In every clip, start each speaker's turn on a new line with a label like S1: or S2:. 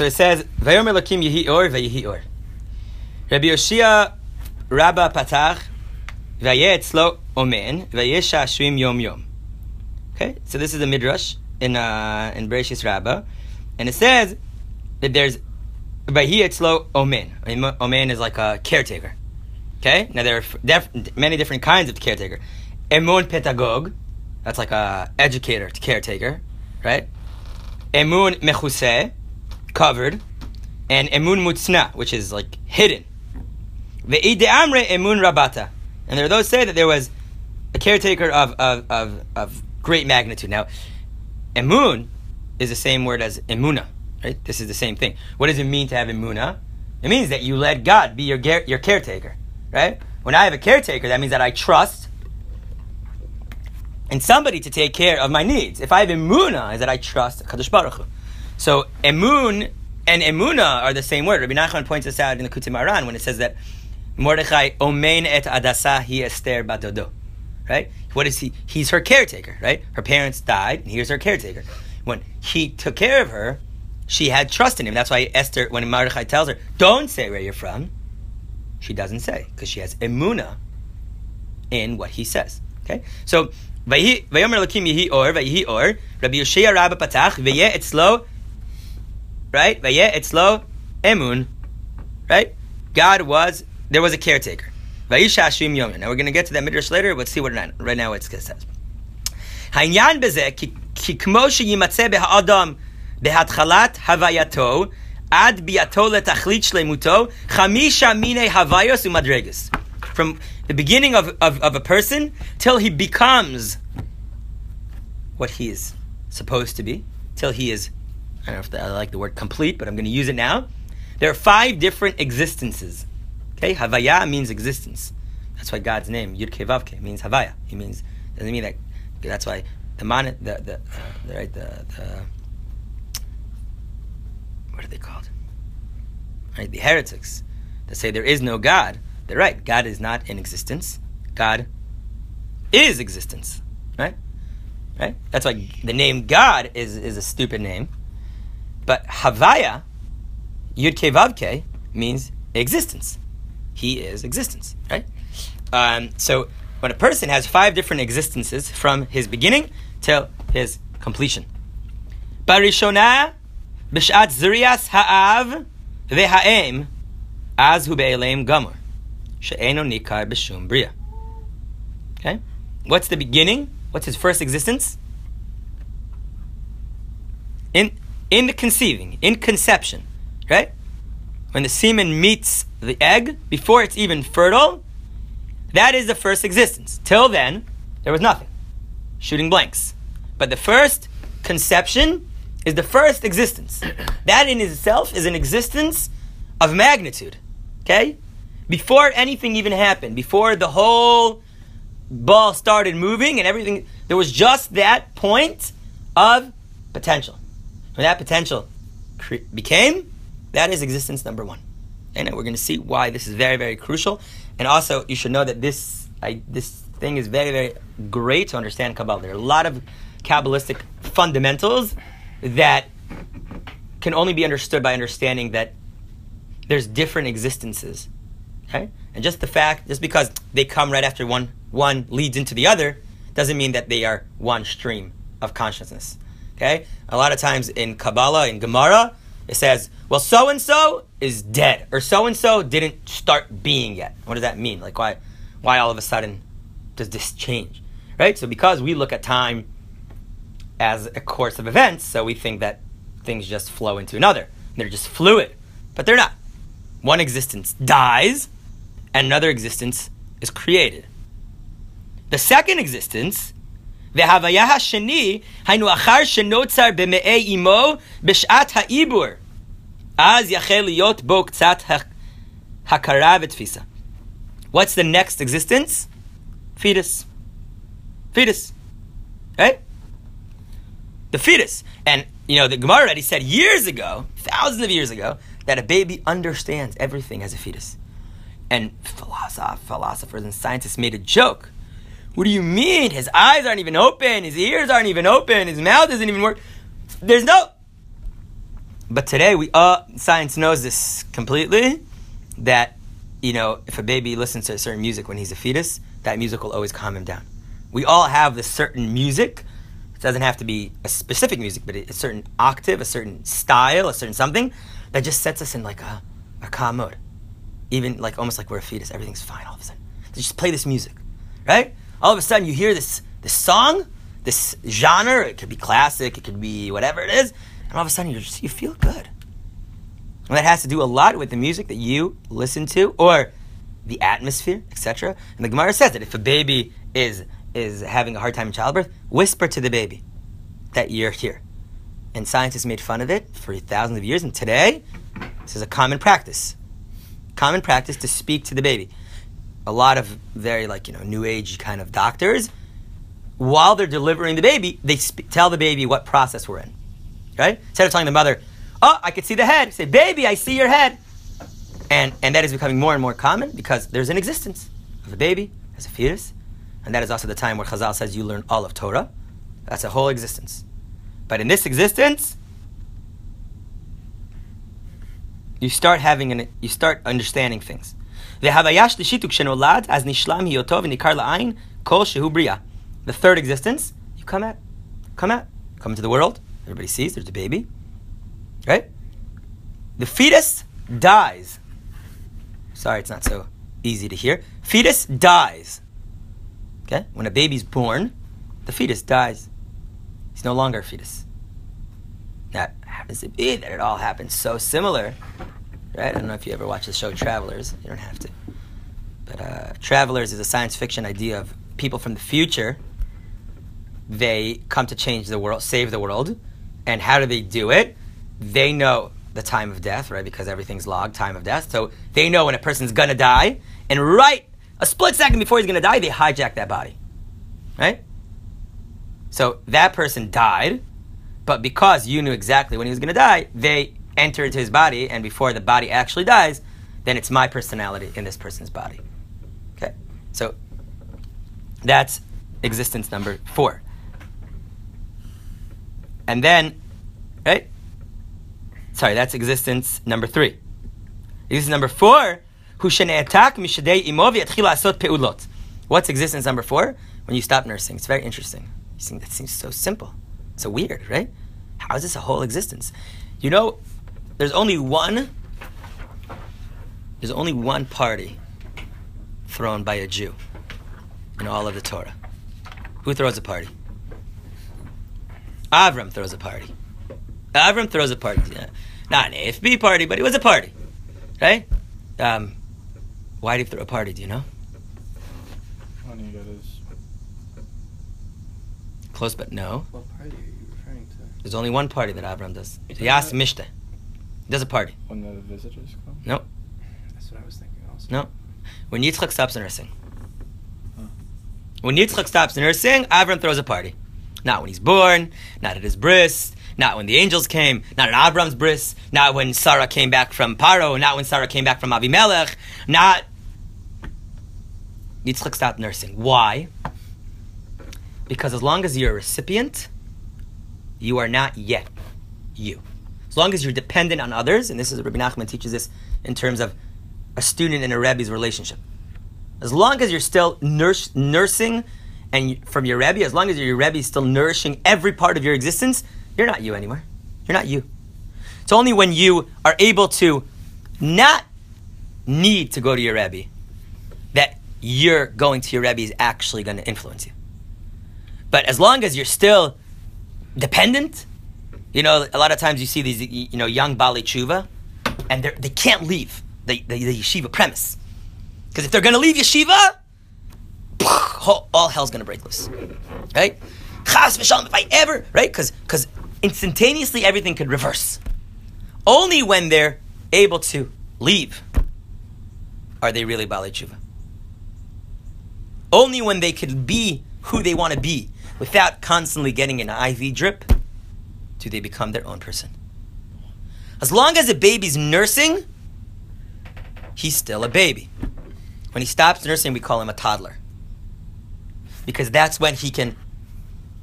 S1: So it says, Vayomer Lakim Yehi Or, Vayehi Or. Rabbi Yoshia Rabba Patach, Vayeh Etzlo Omen, Vayeh Shashrim Yom Yom. Okay, so this is a midrash in uh, in Bereshis Rabbah, and it says that there's Vahi Etzlo Omen. Omen is like a caretaker. Okay, now there are def- many different kinds of caretaker. Emun Petagog, that's like a educator, caretaker, right? Emun Mechuseh, covered, and Emun Mutzna, which is like hidden. Ve'ide Amre Emun Rabata. And there are those say that there was a caretaker of, of, of, of great magnitude. Now, emun is the same word as emuna, right? This is the same thing. What does it mean to have emuna? It means that you let God be your, your caretaker, right? When I have a caretaker, that means that I trust in somebody to take care of my needs. If I have emuna, is that I trust Kadosh Baruch Hu. So emun and emuna are the same word. Rabbi Nachman points this out in the Kutim Aran when it says that Mordechai omein et Hadassah hi Esther badodo right? What is he? He's her caretaker, right? Her parents died, and here's her caretaker. When he took care of her, she had trust in him. That's why Esther, when Mordechai tells her, don't say where you're from, she doesn't say, because she has emuna in what he says. Okay? So, Vayomer Lakim Yehi Or, Vayihi Or, Rabbi Yoshia Rabba Patach, Vayeh Etzlo, right? Vayeh Etzlo Emun, right? God was, there was a caretaker. Vayishashim Yomin. Now we're going to get to that midrash later. Let's see what right now it says. העניין בזה, כי כמו שימצא בהאדם בהתחלת הווייתו, עד ביאתו לתכלית שלמותו, חמישה מיני הוויוס ומדרגס. From the beginning of, of, of a person till he becomes what he is supposed to be, till he is, I don't know if I like the word complete, but I'm going to use it now. There are five different existences Okay, Havaya means existence. That's why God's name Yud Vavke means Havaya. He means doesn't mean that. That's why the man, the the, the right the, the what are they called? Right, the heretics that say there is no God. They're right. God is not in existence. God is existence. Right, right. That's why the name God is is a stupid name. But Havaya, Yud Vavke means existence he is existence, right? Um, so when a person has five different existences from his beginning till his completion. Barishona b'shat zrias ha'av ve'ha'em az hu be'elem gamor she'eno nikar b'shum bria. Okay, what's the beginning? What's his first existence? In in the conceiving, in conception, right? when the semen meets the egg, before it's even fertile, that is the first existence. Till then, there was nothing. Shooting blanks. But the first conception is the first existence. That in itself is an existence of magnitude. Okay? Before anything even happened, before the whole ball started moving and everything, there was just that point of potential. When that potential became, that is existence number one. And we're going to see why this is very, very crucial. And also, you should know that this I, this thing is very, very great to understand Kabbalah. There are a lot of Kabbalistic fundamentals that can only be understood by understanding that there's different existences. Okay? And just the fact, just because they come right after one, one leads into the other, doesn't mean that they are one stream of consciousness. Okay? A lot of times in Kabbalah, in Gemara, it says, well, so and so is dead, or so and so didn't start being yet. What does that mean? Like, why, why all of a sudden does this change? Right? So, because we look at time as a course of events, so we think that things just flow into another. They're just fluid, but they're not. One existence dies, and another existence is created. The second existence והוויה השני, היינו אחר שנוצר במעי אמו בשעת העיבור. אז יחל להיות בו קצת הכרה ותפיסה. What's the next existence? Fetus. Fetus. Right? The fetus. And, you know, the Gemara already said years ago, thousands of years ago, that a baby understands everything as a fetus. And philosophers and scientists made a joke what do you mean? His eyes aren't even open, his ears aren't even open, his mouth doesn't even work. There's no. But today, we uh, science knows this completely that, you know, if a baby listens to a certain music when he's a fetus, that music will always calm him down. We all have this certain music. It doesn't have to be a specific music, but a certain octave, a certain style, a certain something that just sets us in like a, a calm mode. Even like almost like we're a fetus, everything's fine all of a sudden. They just play this music, right? All of a sudden you hear this this song, this genre. It could be classic, it could be whatever it is, and all of a sudden you you feel good. And that has to do a lot with the music that you listen to or the atmosphere, etc. And the Gemara says that if a baby is is having a hard time in childbirth, whisper to the baby that you're here. And scientists made fun of it for thousands of years, and today this is a common practice. Common practice to speak to the baby. A lot of very like you know new age kind of doctors, while they're delivering the baby, they sp- tell the baby what process we're in. Right? Instead of telling the mother, "Oh, I could see the head," say, "Baby, I see your head." And, and that is becoming more and more common because there's an existence of a baby as a fetus. And that is also the time where Chazal says you learn all of Torah. That's a whole existence. But in this existence, you start having an, you start understanding things. The third existence, you come at, come at, come into the world. Everybody sees there's a baby, right? The fetus dies Sorry, it's not so easy to hear. Fetus dies. Okay? When a baby's born, the fetus dies. He's no longer a fetus. Now, happens to be that it all happens so similar, right? I don't know if you ever watch the show Travelers. You don't have to. But uh, Travelers is a science fiction idea of people from the future. They come to change the world, save the world. And how do they do it? They know the time of death, right? Because everything's logged, time of death. So they know when a person's gonna die, and right a split second before he's gonna die, they hijack that body, right? So that person died, but because you knew exactly when he was gonna die, they enter into his body, and before the body actually dies, then it's my personality in this person's body. Okay, so that's existence number four. And then, right? Sorry, that's existence number three. Existence number four, What's existence number four? When you stop nursing. It's very interesting. You think that seems so simple. So weird, right? How is this a whole existence? You know, there's only one there's only one party thrown by a Jew in all of the Torah. Who throws a party? Avram throws a party. Avram throws a party. Not an AFB party, but it was a party, right? Um, why did he throw a party? Do you know?
S2: When he.
S1: Close, but no.
S3: What party are you referring to?
S1: There's only one party that Avram does. Yas Mishte. He does a party.
S2: When the visitors come?
S1: No,
S3: That's what I was thinking also.
S1: no. When Yitzchak stops nursing.
S2: Huh.
S1: When Yitzchak stops nursing, Avram throws a party. Not when he's born, not at his bris, not when the angels came, not at Avram's bris, not when Sarah came back from Paro, not when Sarah came back from Avimelech, not. Yitzchak stopped nursing. Why? Because as long as you're a recipient, you are not yet you. As long as you're dependent on others, and this is Rabbi Nachman teaches this in terms of a student and a Rebbe's relationship. As long as you're still nurse, nursing and from your Rebbe, as long as your Rebbe is still nourishing every part of your existence, you're not you anymore. You're not you. It's only when you are able to not need to go to your Rebbe that you're going to your Rebbe is actually going to influence you. But as long as you're still dependent, you know, a lot of times you see these, you know, young Bali Tshuva, and they can't leave the, the, the yeshiva premise. Because if they're going to leave yeshiva, all hell's going to break loose. Right? Chas v'shalom, if I ever, right? Because instantaneously everything could reverse. Only when they're able to leave are they really Bali Tshuva. Only when they could be who they want to be without constantly getting an IV drip do they become their own person. As long as a baby's nursing, he's still a baby. When he stops nursing, we call him a toddler. Because that's when he can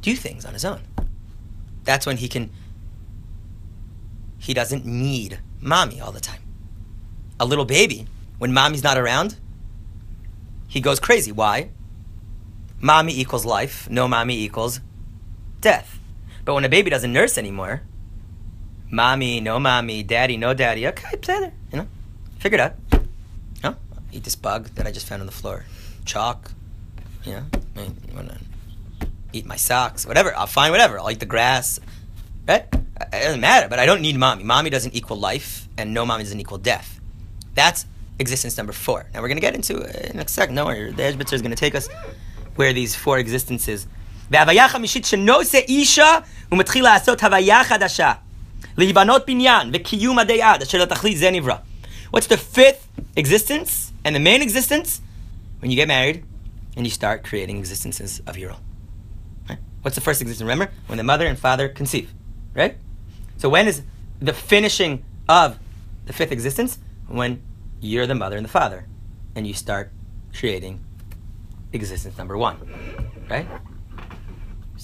S1: do things on his own. That's when he can he doesn't need mommy all the time. A little baby, when mommy's not around, he goes crazy. Why? Mommy equals life, no mommy equals death. But when a baby doesn't nurse anymore, mommy, no mommy, daddy, no daddy, okay, play there, you know, figure it out. No, eat this bug that I just found on the floor, chalk, you know, I mean, eat my socks, whatever. I'll find whatever. I'll eat the grass, right? It doesn't matter. But I don't need mommy. Mommy doesn't equal life, and no mommy doesn't equal death. That's existence number four. Now we're gonna get into it in a second. No, worry, the is gonna take us where these four existences. וההוויה החמישית שנושא אישה הוא מתחיל לעשות הוויה חדשה. להיבנות בניין וקיום עדי עד אשר לתכלית זה נברא. What's the fifth existence and the main existence? When you get married and you start creating existences of your own. Right? What's the first existence? Remember? When the mother and father conceive. Right? So when is the finishing of the fifth existence? When you're the mother and the father. And you start creating existence number one. Right?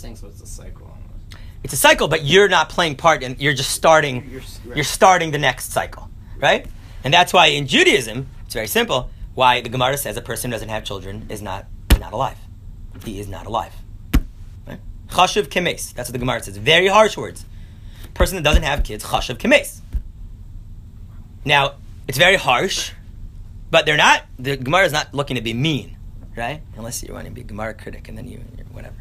S3: You're saying so it's a cycle almost.
S1: It's a cycle, but you're not playing part and you're just starting
S3: You're, right.
S1: you're starting the next cycle, right? And that's why in Judaism, it's very simple. Why the Gemara says a person who doesn't have children is not not alive. He is not alive. Right? Chashuv kemes. That's what the Gemara says. Very harsh words. Person that doesn't have kids, chashuv kemes. Now, it's very harsh, but they're not. The Gemara is not looking to be mean, right? Unless you want to be a Gemara critic, and then you you're whatever.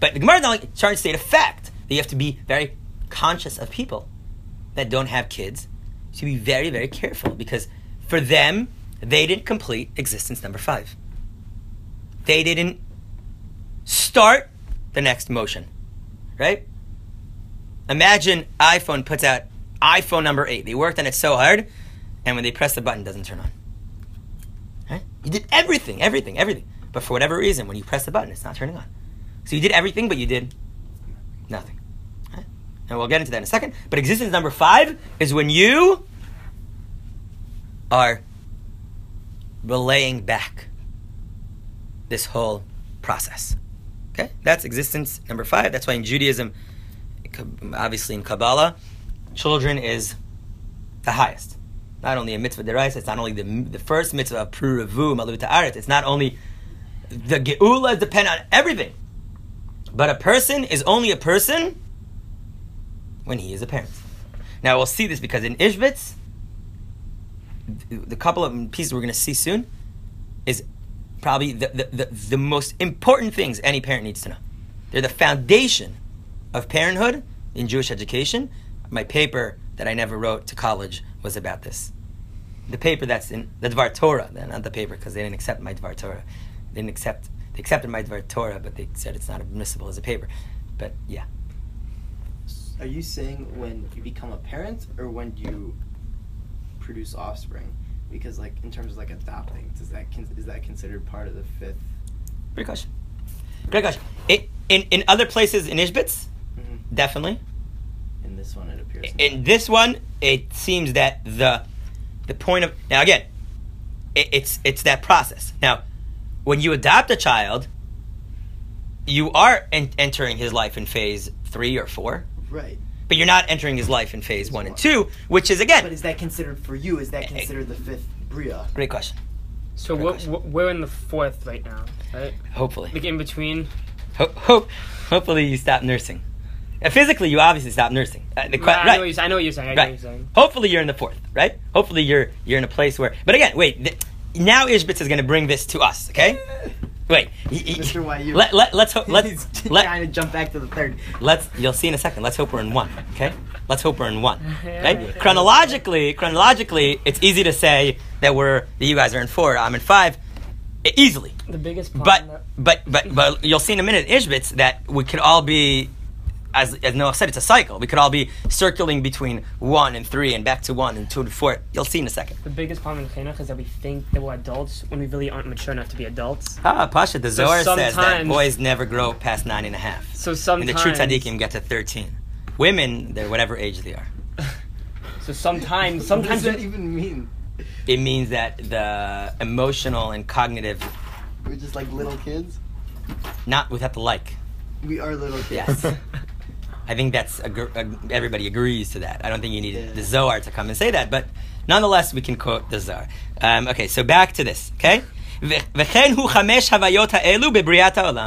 S1: But the Gemara like trying to state a fact that you have to be very conscious of people that don't have kids. You should be very, very careful because for them, they didn't complete existence number five. They didn't start the next motion, right? Imagine iPhone puts out iPhone number eight. They worked on it so hard, and when they press the button, it doesn't turn on. Right? You did everything, everything, everything. But for whatever reason, when you press the button, it's not turning on. So you did everything, but you did nothing. Right? And we'll get into that in a second. But existence number five is when you are relaying back this whole process. Okay? That's existence number five. That's why in Judaism, obviously in Kabbalah, children is the highest. Not only a mitzvah deraisa, it's not only the, the first mitzvah of prurevu, malu ta'aret, it's not only the geula is dependent on everything. But a person is only a person when he is a parent. Now we'll see this because in Ishbitz, the couple of pieces we're going to see soon is probably the, the, the, the most important things any parent needs to know. They're the foundation of parenthood in Jewish education. My paper that I never wrote to college was about this. The paper that's in the Dvar Torah, not the paper because they didn't accept my Dvar Torah. They didn't accept. They accepted my Dvar Torah, but they said it's not admissible as a paper. But yeah,
S3: Are you saying when you become a parent or when you produce offspring? Because like in terms of like adopting, does that is that considered part of the fifth?
S1: great question. Great question. It, in in other places in Ishbitz,
S3: Mhm.
S1: definitely.
S3: In this one, it appears.
S1: In this one, it seems that the the point of now again, it, it's it's that process. Now, when you adopt a child, you are en- entering his life in phase three or four,
S3: right.
S1: but you're not entering his life in phase one and two, which is again
S3: But is that considered for you? Is that considered the fifth bria?
S1: great question.
S4: So
S1: Great
S4: we're,
S1: question.
S4: we're in the fourth right now, right?
S1: Hopefully,
S4: Like in between.
S1: Ho- hope hopefully you stop nursing. Uh, physically, you obviously stop nursing. Uh, the que-
S4: I, know
S1: right.
S4: what you're, I know what you're saying. I know what
S1: Right.
S4: you're saying.
S1: Hopefully you're in the fourth, right? Hopefully you're you're in a place where. But again, wait. Th- now Ishbitz is going to bring this to us, okay? Wait, y- y-
S3: Mr. YU.
S1: Let, let, let's hope. Let's let,
S3: trying to jump back to the third.
S1: let's. You'll see in a second. Let's hope we're in one, okay? Let's hope we're in one,
S4: Yeah.
S1: right? Chronologically, chronologically, it's easy to say that we're that you guys are in four, I'm in five, easily.
S4: The biggest problem.
S1: But
S4: that-
S1: but but but you'll see in a minute, Ishbitz, that we could all be, as as Noah said, it's a cycle. We could all be circling between one and three, and back to one and two and four. You'll see in a second.
S4: the biggest problem in chinuch is that we think that we're adults when we really aren't mature enough to be adults.
S1: Ah, Pasha, the
S4: So
S1: Zohar says that
S4: sometimes-
S1: boys never grow past nine and a half,
S4: So
S1: and
S4: sometimes.
S1: the true tzaddikim get to thirteen. Women, they're whatever age they are.
S4: So sometimes,
S3: What
S4: sometimes
S3: does that even mean?
S1: It means that the emotional and cognitive,
S3: We're just like little kids.
S1: not without the like.
S3: We are little kids.
S1: Yes. I think that's everybody agrees to that. I don't think you need
S3: yeah.
S1: the Zohar to come and say that, but nonetheless, we can quote the Zohar. Um, okay, so back to this. Okay.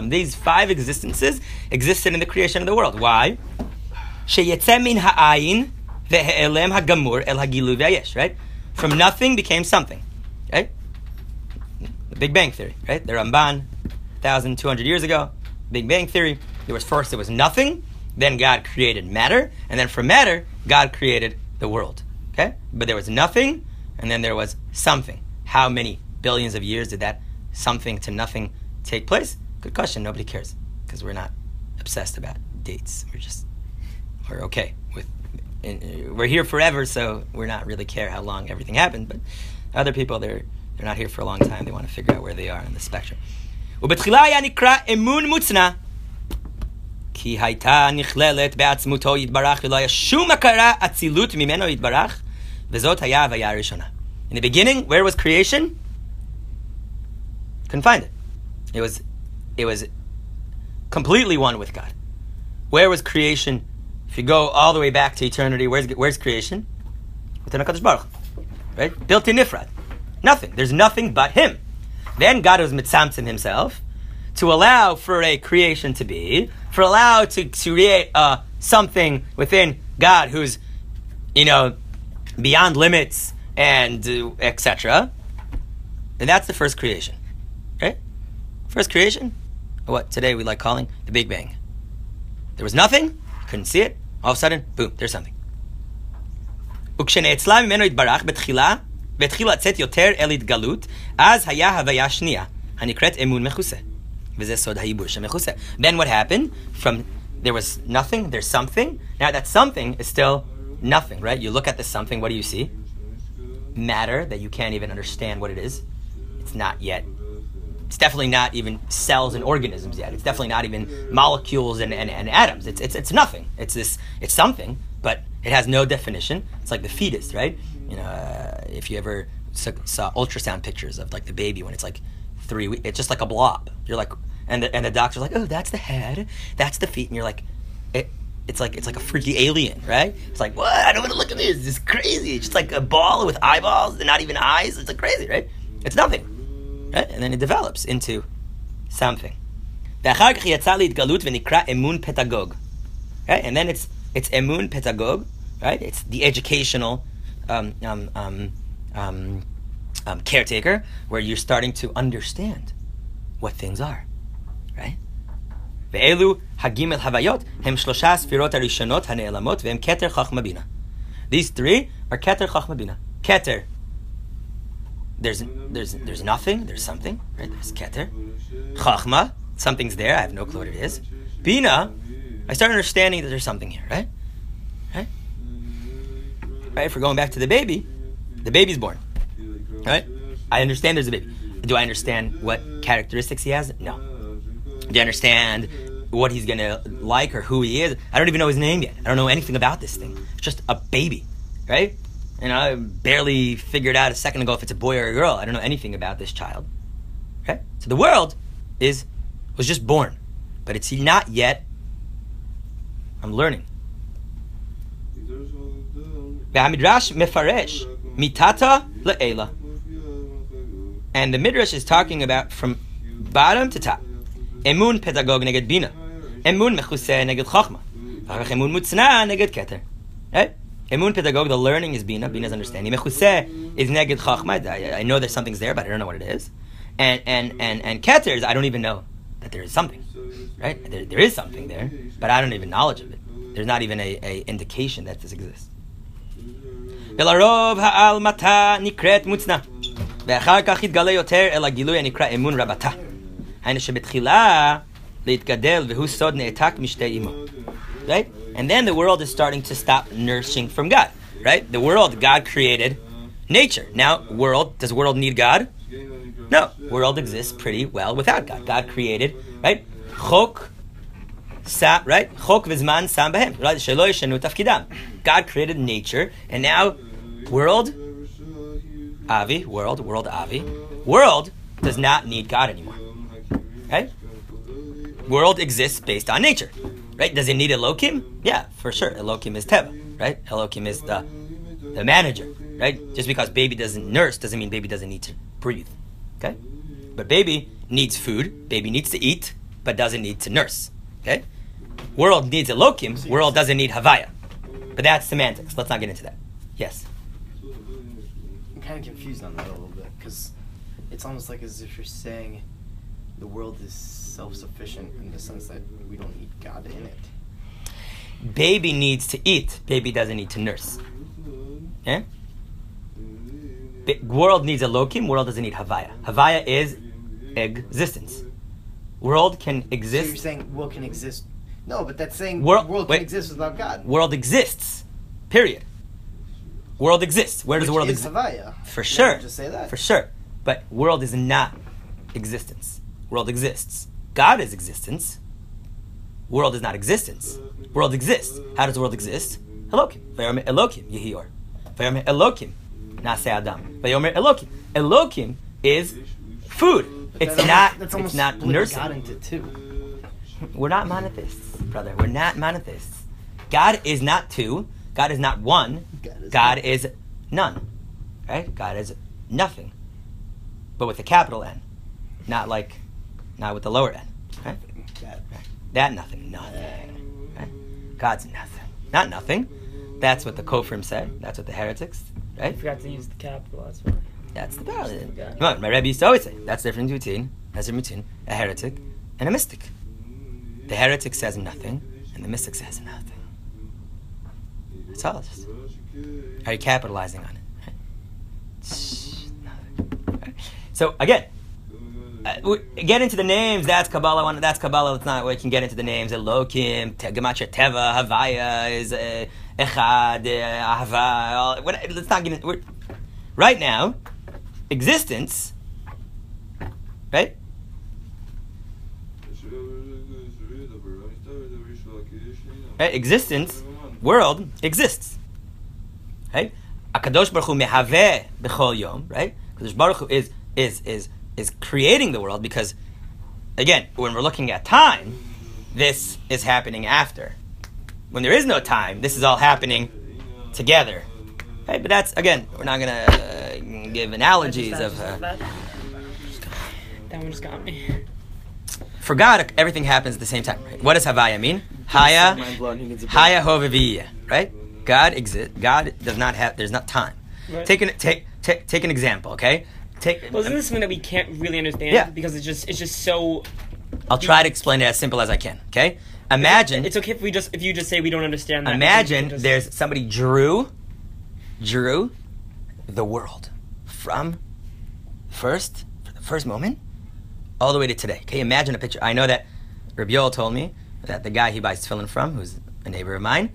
S1: These five existences existed in the creation of the world. Why? Right? From nothing became something. Right? The Big Bang Theory, right? The Ramban, 1,200 years ago. Big Bang Theory. There was first, there was nothing, then God created matter, and then from matter, God created the world, okay? But there was nothing, and then there was something. How many billions of years did that something to nothing take place? Good question. Nobody cares because we're not obsessed about dates. We're just we're okay with. uh, We're here forever, so we're not really care how long everything happened. But other people, they're they're not here for a long time. They want to figure out where they are in the spectrum. כי הייתה נכללת בעצמותו יתברך ולא היה שום הכרה אצילות ממנו יתברך, וזאת היה ההוויה הראשונה. In the beginning, where was creation? Couldn't find it. It was, it was completely one with God. Where was creation? If you go all the way back to eternity, where's where's creation? Within Hakadosh Baruch, Hu, right? Built in Nifrad, nothing. There's nothing but Him. Then God was mitzamtzim Himself to allow for a creation to be, for allow to, to create uh, something within God who's, you know, beyond limits and uh, etc. And that's the first creation, right? First creation, what today we like calling the Big Bang. There was nothing, couldn't see it. All of a sudden, boom, there's something. וכשנאצלה ממנו יתברך בתחילה, והתחיל לצאת יותר אל התגלות, אז היה הוויה שנייה, הנקראת אמון מכוסה. Then what happened? From there was nothing, there's something. Now that something is still nothing, right? You look at this something, what do you see? Matter that you can't even understand what it is. It's not yet. It's definitely not even cells and organisms yet. It's definitely not even molecules and, and, and atoms. It's, it's, it's nothing. It's this, it's something, but it has no definition. It's like the fetus, right? You know, uh, if you ever saw ultrasound pictures of like the baby when it's like three weeks. It's just like a blob. You're like, and the, and the doctor's like, oh, that's the head, that's the feet, and you're like, it, it's like it's like a freaky alien, right? It's like, what? I don't want to look at this. It's crazy. It's just like a ball with eyeballs and not even eyes. It's like crazy, right? It's nothing, right? And then it develops into something. Right? And then it's it's emun petagog, right? It's the educational um, um, um, um um, caretaker, where you're starting to understand what things are, right? Ve'elu hem hane'elamot. These three are keter chachmabina. Keter. There's, there's, there's nothing, there's something, right? There's keter. Chachma, something's there, I have no clue what it is. Bina, I start understanding that there's something here, right? Right? Right, if we're going back to the baby, the baby's born. Right? I understand there's a baby. Do I understand what characteristics he has? No. Do I understand what he's gonna like or who he is? I don't even know his name yet. I don't know anything about this thing. It's just a baby, right? And I barely figured out a second ago if it's a boy or a girl. I don't know anything about this child. Okay? So the world is was just born, but it's not yet. I'm learning. והמדרש מפרש מתתא לאלה. And the Midrash is talking about from bottom to top. Emun pedagog neged bina. Emun mechuseh neged chachma. Emun mutzna neged keter. Right? Emun pedagog, the learning is bina, bina understanding. Mechuseh is neged chachma. I, know there's something's there, but I don't know what it is. And and and and keter is I don't even know that there is something, right? There, there is something there, but I don't even knowledge of it. There's not even a, a indication that this exists. Ha'al mata nikret. ואחר כך יתגלה יותר אל הגילוי הנקרא אמון רבתה. היינו שבתחילה להתגדל והוא סוד נעתק משתי אמו. Right? And then the world is starting to stop nursing from God. Right? The world, God created nature. Now, world, does world need God? No. World exists pretty well without God. God created, right? Chok, sa, right? Chok vizman sam behem. Right? Shelo yeshenu tafkidam. God created nature, and now world, Avi, world, world Avi, world does not need God anymore. Right? World exists based on nature. right? Does it need Elohim? Yeah, for sure. Elohim is Teva, right? Elohim is the the manager, right? Just because baby doesn't nurse doesn't mean baby doesn't need to breathe, okay? But baby needs food, baby needs to eat, but doesn't need to nurse, okay? World needs Elohim, world doesn't need Havaya. But that's semantics. Let's not get into that. Yes.
S3: I'm kind of confused on that a little bit because it's almost like as if you're saying the world is self-sufficient in the sense that we don't need God in it.
S1: Baby needs to eat, baby doesn't need to nurse. Okay? Ba- world needs Elohim, world doesn't need Havaya. Havaya is existence. World can
S3: So you're saying world can exist? No, but that's saying
S1: World-
S3: world,
S1: wait.
S3: can exist without God.
S1: World exists. Period. World exists. Where does
S3: Which
S1: the world exist? For sure.
S3: Just say that.
S1: For sure. But world is not existence. World exists. God is existence. World is not existence. World exists. How does the world exist? Elohim. Vayomer Elohim Yehior. Vayomer Elohim Nase Adam. Vayomer Elohim. Elohim is food.
S3: But
S1: It's not.
S3: almost-
S1: It's not nursing.
S3: God into two.
S1: We're not monotheists, brother. We're not monotheists. God is not two. God is not one.
S3: God is
S1: God is none. Right? God is nothing. But with a capital N. Not like, not with the lower N. Right?
S3: God.
S1: That nothing. Nothing. Right? God's nothing. Not nothing. That's what the Kofrim said. That's what the heretics,
S4: I
S1: right?
S4: forgot to use the capital. That's why.
S1: That's the power.
S4: Yeah.
S1: Come on, my Rebbe used to always say that's the difference between that's the difference between a heretic and a mystic. The heretic says nothing, and the mystic says nothing. That's all. Just, are you capitalizing on it? So again, uh, get into the names. That's Kabbalah. One. That's Kabbalah. Let's not. We can get into the names. Elokim, Gematria Teva, Havaya is uh, Echad, uh, Ahava. Let's not get into. Right now, existence, right? Right? Existence, world exists. Right? Akadosh Baruch Hu mehaveh b'chol yom. Right? Kadosh Baruch Hu is is is is creating the world because, again, when we're looking at time, this is happening after. When there is no time, this is all happening together. Right? But that's again, we're not gonna uh, give analogies of. Uh,
S4: that. that one just got me.
S1: for God, everything happens at the same time. Right? What does Havaya mean? Haya,
S3: Mind blown. Who needs a
S1: Haya Hovaviyya, right? God exists. God does not have. There's not time.
S4: Right.
S1: Take an take take take an example, okay? Take.
S4: Well, isn't this something that we can't really understand?
S1: Yeah.
S4: Because it's just it's just so.
S1: I'll try to explain it as simple as I can. Okay? Imagine.
S4: It's okay if we just if you just say we don't understand that.
S1: imagine
S4: just-
S1: there's somebody drew, drew, the world from first the first moment all the way to today. Okay, imagine a picture. I know that Rabbi Yoel told me that the guy he buys tefillin from, who's a neighbor of mine,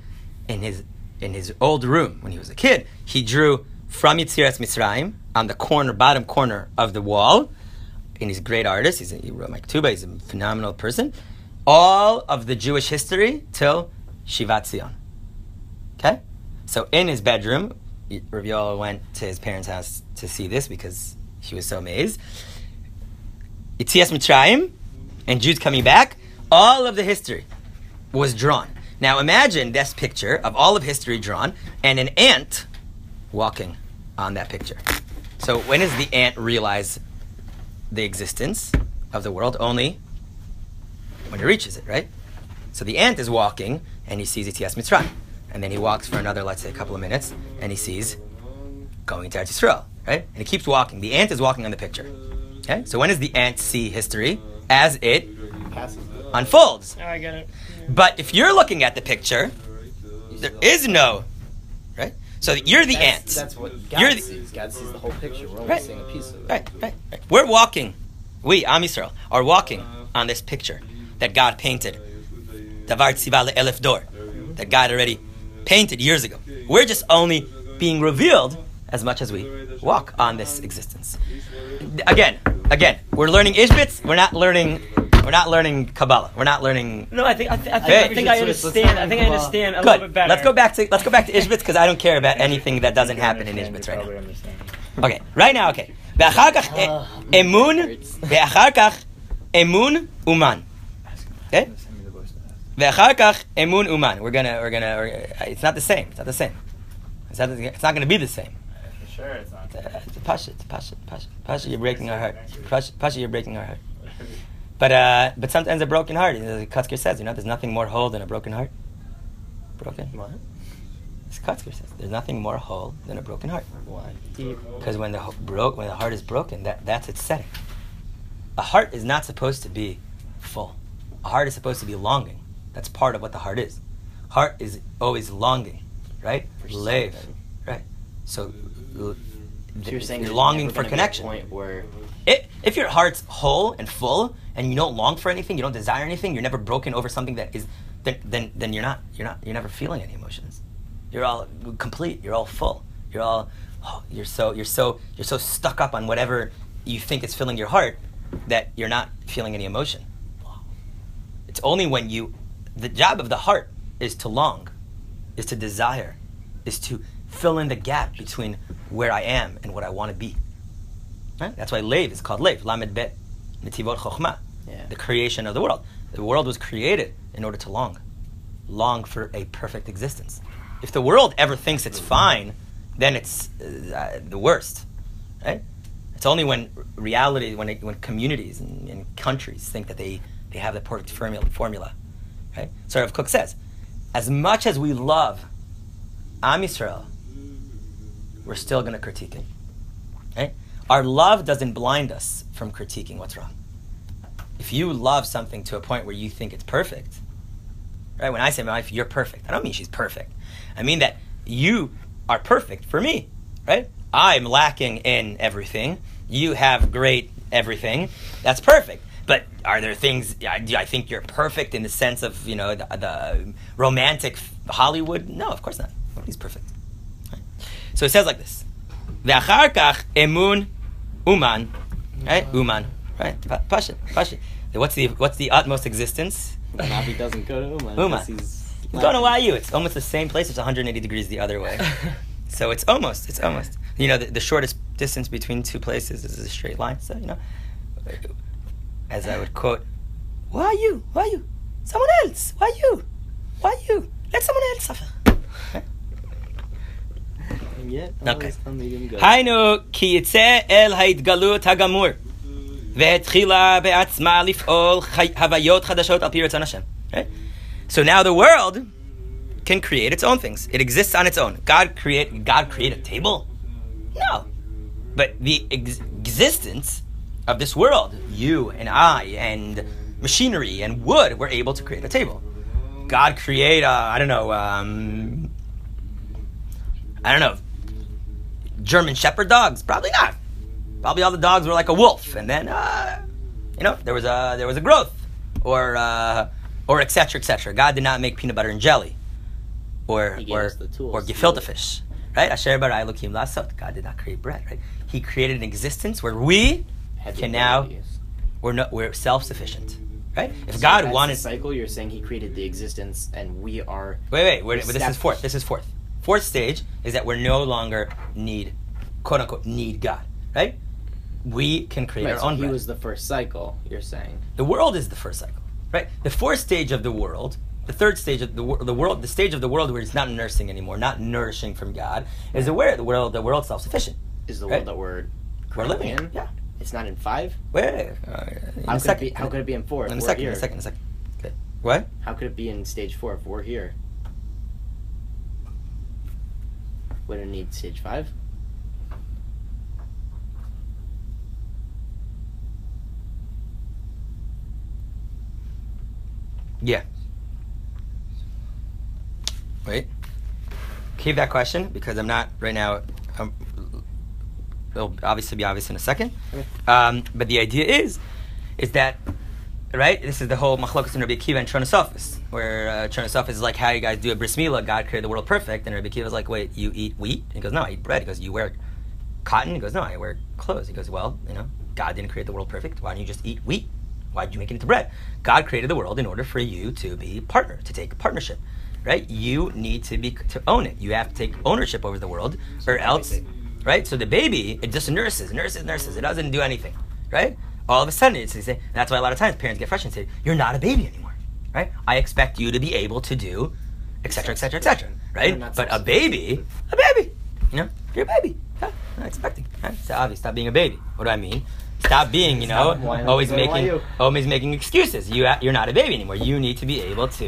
S1: in his in his old room when he was a kid, he drew from Yitzias Mitzrayim on the corner, bottom corner of the wall. And he's a great artist. He's a, he wrote. He's a phenomenal person. All of the Jewish history till Shivat Zion. Okay, so in his bedroom, Rabbi went to his parents' house to see this because he was so amazed. Yitzias Mitzrayim and Jews coming back, all of the history was drawn. Now imagine this picture of all of history drawn and an ant walking on that picture. So when does the ant realize the existence of the world? Only when it reaches it, right? So the ant is walking and he sees Yitzias Mitzrayim. And then he walks for another, let's say, a couple of minutes and he sees going to Eretz Yisrael, right? And he keeps walking. The ant is walking on the picture. Okay? So when does the ant see history? As it
S3: Passes.
S1: Unfolds.
S4: Oh, I get it.
S1: But if you're looking at the picture, there is no, right? So you're the
S3: That's,
S1: ant.
S3: that's what God
S1: You're the-
S3: sees. God sees the whole picture. We're only
S1: Right.
S3: seeing a piece of it.
S1: Right, right, right. We're walking. We, Am Yisrael, are walking on this picture that God painted. Davar Tziva Elef Dor. That God already painted years ago. We're just only being revealed as much as we walk on this existence. Again, again, we're learning Ishbitz. We're not learning. We're not learning Kabbalah. We're not learning.
S4: No, I think I, th- I think,
S1: Hey.
S4: I, think I
S3: Let's- let's
S4: understand.
S3: not
S4: I think I
S3: move on.
S4: understand a
S1: Good.
S4: little bit better.
S1: Let's go back to let's go back to Ishbitz because I don't care about anything that doesn't happen in Ishbitz right now. Okay, right now, okay. ואחר כך
S3: Ah,
S1: אה, אמון, ואחר כך אמון אומן. Okay?
S2: Send me the voice to ask.
S1: Ve'achar kach emun uman. We're gonna, we're gonna, we're, it's not the same. It's not the same. It's not, it's not gonna be the same.
S2: For sure, it's not.
S1: Uh, Pasha, Pasha, Pasha, Pasha, you're breaking our heart. Pasha, Pasha, you're breaking our heart. But uh, but sometimes a broken heart. As Kotzker says, you know, there's nothing more whole than a broken heart. Broken.
S3: What?
S1: Kotzker says, there's nothing more whole than a broken heart.
S3: Why?
S1: Because when the ho- broke, when the heart is broken, that that's its setting. A heart is not supposed to be full. A heart is supposed to be longing. That's part of what the heart is. Heart is always longing, right?
S3: For something.
S1: right? So,
S3: So you're saying
S1: you're longing for connection.
S3: point where
S1: It, if your heart's whole and full and you don't long for anything, you don't desire anything, you're never broken over something that is, then, then, then you're not, you're not, you're never feeling any emotions. You're all complete. You're all full. You're all, oh, you're so, you're so, you're so stuck up on whatever you think is filling your heart that you're not feeling any emotion. It's only when you, the job of the heart is to long, is to desire, is to fill in the gap between where I am and what I want to be. Right? That's why Lev is called Lev, Lamed Bet, Netivot Chokhmah, the creation of the world. The world was created in order to long, long for a perfect existence. If the world ever thinks it's fine, then it's uh, the worst, right? It's only when reality, when, it, when communities and, and countries think that they, they have the perfect formula, formula, right? So Rav Kook says, as much as we love Am Yisrael, we're still going to critique it. Right? Our love doesn't blind us from critiquing what's wrong. If you love something to a point where you think it's perfect, right? When I say my wife, you're perfect, I don't mean she's perfect. I mean that you are perfect for me, right? I'm lacking in everything. You have great everything. That's perfect. But are there things? Do I think you're perfect in the sense of you know the, the romantic Hollywood? No, of course not. Nobody's perfect. Right? So it says like this: "Ve'achar kach emun uman." Mm. Right, uman. Right, Pa- pasha, pasha. What's the what's the utmost existence?
S3: Navi doesn't go to Uman.
S1: Uman.
S3: he's
S1: Go to. YU. It's almost the same place. It's 180 degrees the other way. So it's almost, it's almost. You know, the, the shortest distance between two places is a straight line. So, you know, as I would quote, why you? Why you? Someone else. Why you? Why you? Let someone else suffer.
S3: And yet,
S1: Okay.
S3: always tell me to go.
S1: היינו כי יצא אל ההתגלות הגמור והתחילה בעצמה לפעול חי- הוויות חדשות על פי רצון השם. Right? So now the world can create its own things. It exists on its own. God create God create a table? No. But the ex- existence of this world, you and I and machinery and wood were able to create a table. God create uh, I don't know um, I don't know German Shepherd dogs? Probably not. Probably all the dogs were like a wolf, and then uh, you know there was a there was a growth, or uh, or etc. etc. God did not make peanut butter and jelly, or or
S3: us the tools
S1: or gefilte fish, right? Asher bara Elokim lasot. God did not create bread, right? He created an existence where we can now
S3: abilities.
S1: we're no, we're self sufficient, right? If
S3: So
S1: God wanted
S3: cycle, you're saying He created the existence, and we are.
S1: Wait, wait, wait. This is fourth. This is fourth. Fourth stage is that we're no longer need, quote unquote, need God, right? We can create
S3: Right,
S1: our
S3: so
S1: own
S3: he
S1: bread.
S3: was the first cycle. You're saying.
S1: the world is the first cycle, right? The fourth stage of the world, the third stage of the, wor- the world, the stage of the world where it's not nursing anymore, not nourishing from God, is aware the world, the world self-sufficient.
S3: Is the
S1: Right.
S3: world that we're
S1: We're living in.
S3: in?
S1: Yeah.
S3: It's not in five.
S1: Wait, wait, wait. Uh, in
S3: How could
S1: second.
S3: it be? How could it be in four?
S1: In a second. In a second. In a second. Okay. What?
S3: How could it be in stage four if we're here? Would it need stage five?
S1: Yeah. Wait. Keep that question because I'm not right now. Um, it'll obviously be obvious in a second.
S4: Okay.
S1: Um, but the idea is, is that, right? This is the whole machlokas in Rabbi Akiva and Turnus Rufus, where uh, Turnus Rufus is like, how you guys do a bris milah? God created the world perfect, and Rabbi Akiva is like, wait, you eat wheat? He goes, no, I eat bread. He goes, you wear cotton? He goes, no, I wear clothes. He goes, well, you know, God didn't create the world perfect. Why don't you just eat wheat? Why did you make it into bread? God created the world in order for you to be partner, to take partnership, right? You need to be to own it. You have to take ownership over the world, or else, right? So the baby, it just nurses, nurses, nurses. It doesn't do anything, right? All of a sudden, it's they say that's why a lot of times parents get frustrated and say, "You're not a baby anymore. right? I expect you to be able to do, etc., etc., etc. Right?
S4: I'm not
S1: But a
S4: so-
S1: baby, a baby, you know, you're a baby. Yeah, I'm not expecting. Right? So obvious. Stop being a baby. What do I mean? Stop being, you know,
S3: Stop whining
S1: always
S3: like
S1: making,
S3: you.
S1: always making excuses. You, you're not a baby anymore. You need to be able to,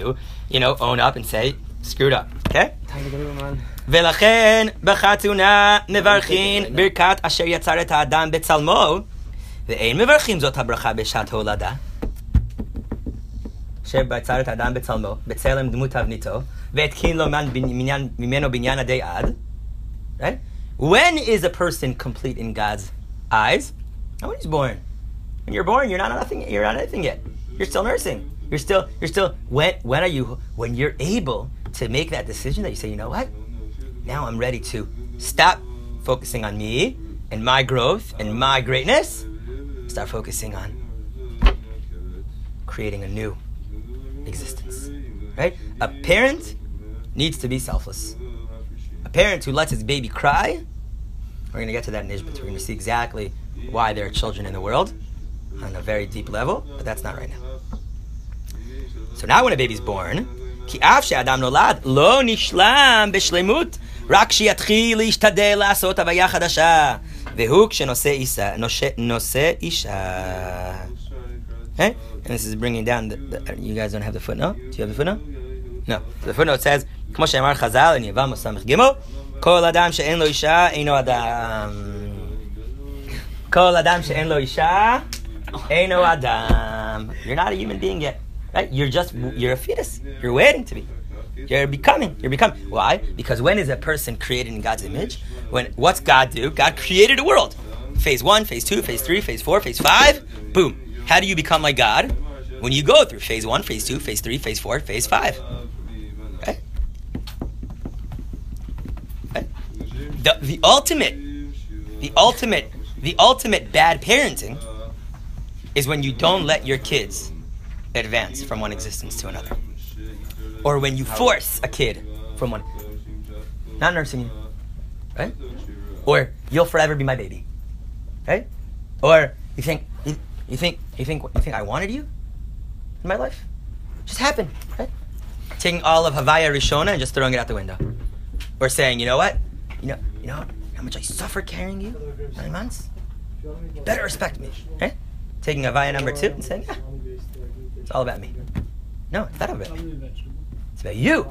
S1: you know, own up and say, screwed up. Okay?
S4: Time to go to man.
S1: ולכן בחתונה מברכים ברכת אשר יצר את האדם בצלמו, ואין מברכים זאת הברכה בשעת הולדה. אשר יצר את האדם בצלמו, בצלם דמות תבניתו, והתקין לו מן- בניין- ממנו בניין עדי עד. Right? When is a person complete in God's eyes? Not when he's born. When you're born, you're not nothing. You're not anything yet. You're still nursing. You're still. You're still. When? When are you? When you're able to make that decision that you say, you know what? Now I'm ready to stop focusing on me and my growth and my greatness. Start focusing on creating a new existence. Right? A parent needs to be selfless. A parent who lets his baby cry, we're going to get to that in Ishbitz. We're going to see exactly why there are children in the world on a very deep level, but that's not right now. So now when a baby's born, כי אף שאדם נולד לא נשלם והוא כשנושא אישה, נושא, נושא אישה. Okay? And this is bringing down, the, the, you guys don't have the footnote? Do you have the footnote? No. So the footnote says, כמו שאמר חז"ל, אני יבם ס"ג, כל אדם שאין לו אישה, אינו אדם. כל אדם שאין לו אישה, אינו אדם. You're not a human being yet. Right? You're just, you're a fetus. You're waiting to be. You're becoming. You're becoming. Why? Because when is a person created in God's image? When what's God do? God created a world. Phase one, phase two, phase three, phase four, phase five. Boom. How do you become like God? When you go through phase one, phase two, phase three, phase four, phase five. Right? Right? The the ultimate, the ultimate, the ultimate bad parenting is when you don't let your kids advance from one existence to another. Or when you force a kid from one. Not nursing you. Right? Or you'll forever be my baby. Right? Or you think you, you think you think you think I wanted you in my life? Just happened, right? Taking all of Havaya Rishona and just throwing it out the window. Or saying, you know what? You know, you know how much I suffered carrying you? Nine months? Better respect me. Right? Taking Havaya number two and saying, yeah, it's all about me. No, it's not about me. About you.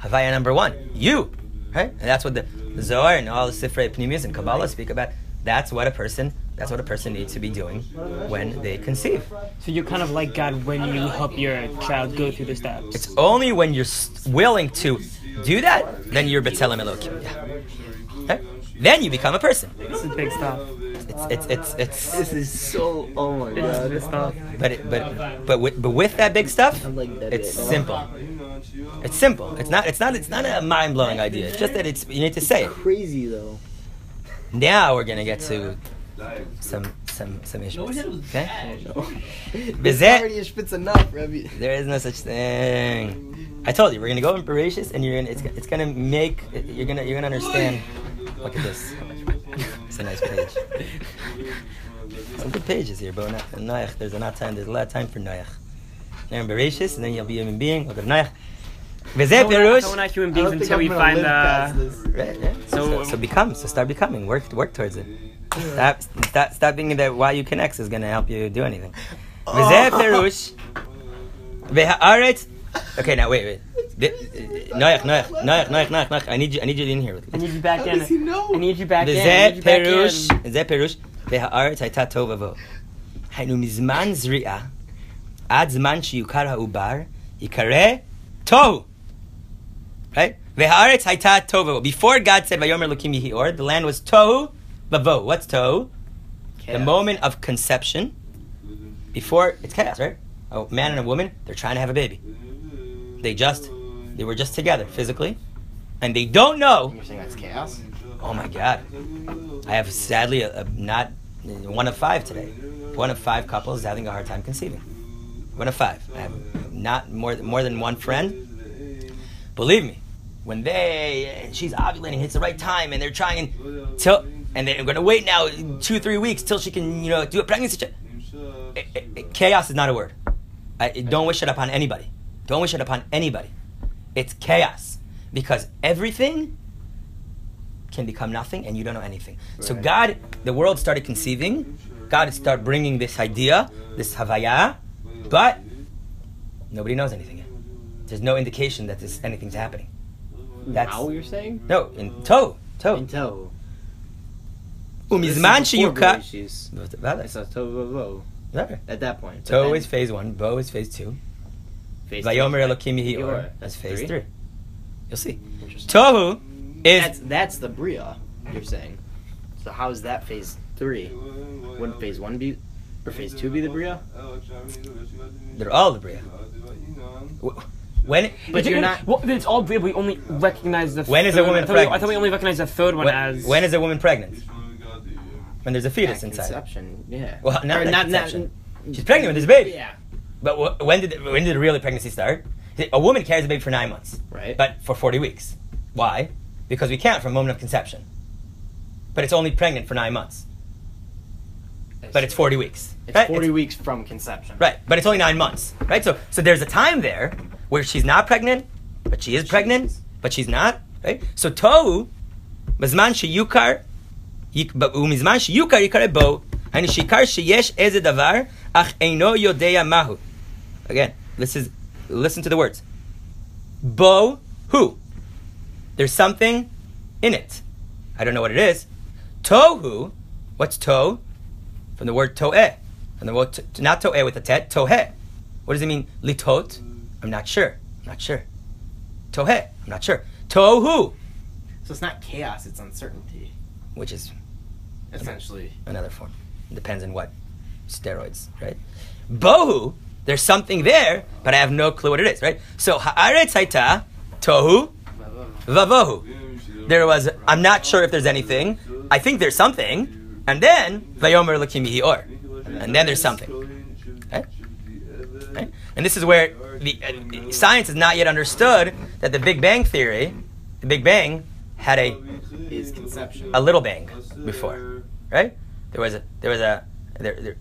S1: Havaya number one, you. Right? And that's what the, the Zohar and all the Sifrei Pnimius and Kabbalah speak about. That's what a person that's what a person needs to be doing when they conceive.
S4: So you're kind of like God when you help your child go through the steps.
S1: It's only when you're willing to do that, then you're B'Tselem Elokim. Yeah. Okay? Then you become a person.
S4: This is big stuff.
S1: It's it's it's it's.
S3: This is so. Oh my
S4: This is big stuff.
S1: But it, but but with, but with that big stuff,
S3: I'm like that
S1: it's simple. It's simple. It's not it's not it's not a mind blowing idea. It's just that it's you need to say it.
S3: Crazy though.
S1: Now we're gonna get to some some some issues. Okay.
S3: It's already a enough, Rebbe.
S1: There is no such thing. I told you we're gonna go in Bereshis, and you're gonna it's, it's gonna make you're gonna you're gonna understand. Look at this. It's a nice page. Some good pages here, but not Noach. There's a lot of time. There's a lot of time for Noach. Now in Bereshis, and then you'll be a human being. Look at Noach. V'zeh
S4: How we're not-
S1: pirush.
S4: how we're not human beings until we find
S3: the.
S4: uh.
S1: Right, yeah.
S4: So-
S1: So, so, become. So start becoming. Work work towards it. Stop stop stop thinking that why you connect is gonna help you do anything. V'zeh pirush. V'ha'aretz. Okay, now wait, wait. Uh, Noach, Noach, Noach, Noach, Noach, Noach. I need you. I need you in here.
S4: I need you back
S3: How
S4: in.
S3: Does he know?
S4: I need you back in.
S1: Zeh
S4: perush.
S1: zeh perush. Ve'haaretz hayta tov avo. Haynu mizman zri'a. Ad zman sheyukar ha'ubar yikare tov. Right. Ve'haaretz hayta tov avo. Before God said vayomer lokim yihor," the land was tov vavo. What's tov? The moment of conception. Before it's chaos, right? A man and a woman, they're trying to have a baby. They just, they were just together physically, and they don't know
S3: You're saying that's chaos?
S1: Oh my God! I have sadly a, a not one of five today. One of five couples is having a hard time conceiving. One of five. I have not more more than one friend. Believe me, when they she's ovulating, it's the right time, and they're trying till and they're going to wait now two three weeks till she can you know do a pregnancy check. It- it- it- chaos is not a word. I, don't wish it upon anybody. Don't wish it upon anybody. It's chaos because everything can become nothing and you don't know anything. So God, the world started conceiving. God started bringing this idea, this havaya, but nobody knows anything yet. There's no indication that this anything's happening. That's
S5: Now you're saying?
S1: no in toe toe.
S5: In toe.
S1: Umizman
S5: This is before
S1: sheyuka.
S5: Bereshis.
S1: Vale.
S5: It's a tow vo- vo.
S1: Okay.
S5: At that point. But
S1: Toe is phase one. Bo is phase two.
S5: Phase
S1: Vayomer. Elokim Yehi Or. That's
S5: That's
S1: phase
S5: three.
S1: three. You'll see.
S5: Interesting.
S1: Tohu is
S5: That's that's the bria. You're saying. So how is that phase three? Wouldn't phase one be, or phase two be the bria?
S1: they're all the bria. Wh- When
S5: But you're not.
S4: Well, it's all bria. but We only recognize the.
S1: When is a
S4: third-
S1: woman
S4: I thought we- I
S1: pregnant?
S4: thought we only recognize the third one
S1: when,
S4: as.
S1: when is a woman pregnant? When there's a fetus
S5: Yeah,
S1: inside.
S5: conception. Yeah.
S1: Well, not
S5: Or
S1: that
S5: not,
S1: conception.
S5: not.
S1: She's pregnant with this baby.
S5: Yeah.
S1: But wh- when did when did the really pregnancy start? A woman carries a baby for nine months,
S5: Right.
S1: but for forty weeks. Why? Because we count from the moment of conception. But it's only pregnant for nine months. But it's forty weeks.
S5: It's
S1: right?
S5: forty
S1: It's-
S5: weeks from conception.
S1: Right, but it's only nine months, right? So, so there's a time there where she's not pregnant, but she is pregnant, but she's not, right? So tohu, b'zman sheyukar, yik- but umizman sheyukar yikare bo, hani shikar sheyesh eze davar, ach eino yodea mahu. Again, this is, listen to the words. Bo, who? There's something in it. I don't know what it is. Tohu, what's to? From the word to'eh. From the word, to, not to'eh with a tet, tohe. What does it mean? Litot? I'm not sure. I'm not sure. Tohe? I'm not sure. Tohu,
S3: So it's not chaos; it's uncertainty.
S1: which is
S3: Essentially,
S1: another form. Depends on what steroids, right? Bohu, there's something there, but I have no clue what it is, right? So haaretz haita tohu vavohu. There was. I'm not sure if there's anything. I think there's something, and then vayomer lakimihi or, and then there's something. Okay? Right? And this is where the uh, science has not yet understood that the Big Bang theory, the Big Bang, had a
S3: is conception.
S1: a little bang before, right? There was a there was a there, there,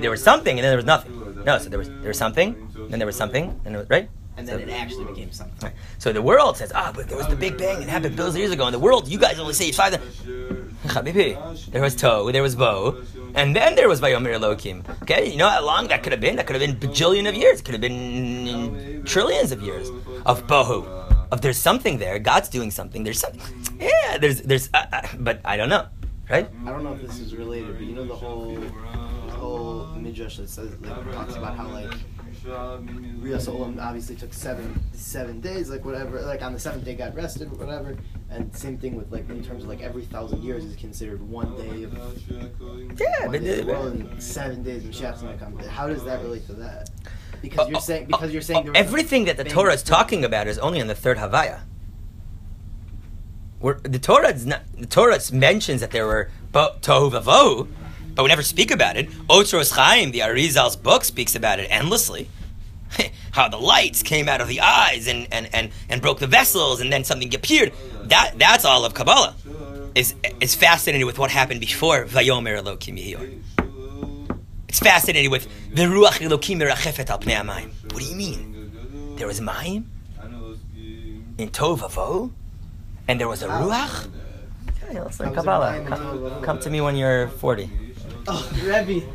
S1: there was something and then there was nothing. No, so there was there was something, then there was something, and it was, right.
S3: and then it actually became something.
S1: Right. So the world says, ah, but there was the Big Bang. And it happened billions of years ago. And the world, you guys only say it's five. Habibi, there was Toe, there was Bo, and then there was Vayomer Elohim. Okay, you know how long that could have been? That could have been bajillion of years. It could have been trillions of years of Bohu. Of there's something there. God's doing something. There's something. Yeah, there's there's. Uh, uh, but I don't know, right?
S3: I don't know if this is related, but you know the whole whole midrash that says like talks about how like Ria Olam obviously took seven seven days, like whatever. Like on the seventh day, got rested, whatever. And same thing with like in terms of like every thousand years is considered one day of
S1: Yeah,
S3: one day of the
S1: uh,
S3: world, and seven days Mashiach's gonna come. How does that relate to that? Because
S1: Oh,
S3: you're saying
S1: oh,
S3: because you're saying
S1: oh,
S3: there was a
S1: everything that the Torah is talking about is only in the third Havaya. Where the Torah is not, the Torah mentions that there were tohu vavohu, but we never speak about it. Otzros Chaim, the Arizal's book, speaks about it endlessly. How the lights came out of the eyes and, and, and, and broke the vessels, and then something appeared. That that's all of Kabbalah. Is is fascinated with what happened before Vayomer Elokim Yehior. It's fascinated with the Ruach Elokim merachefet al pnei hamayim. What do you mean? There was Mayim in Tovavo, and there was a Ruach. Okay, let's learn
S3: How was it
S1: Kabbalah. Come, come to me when you're 40.
S3: Oh, Rebbe,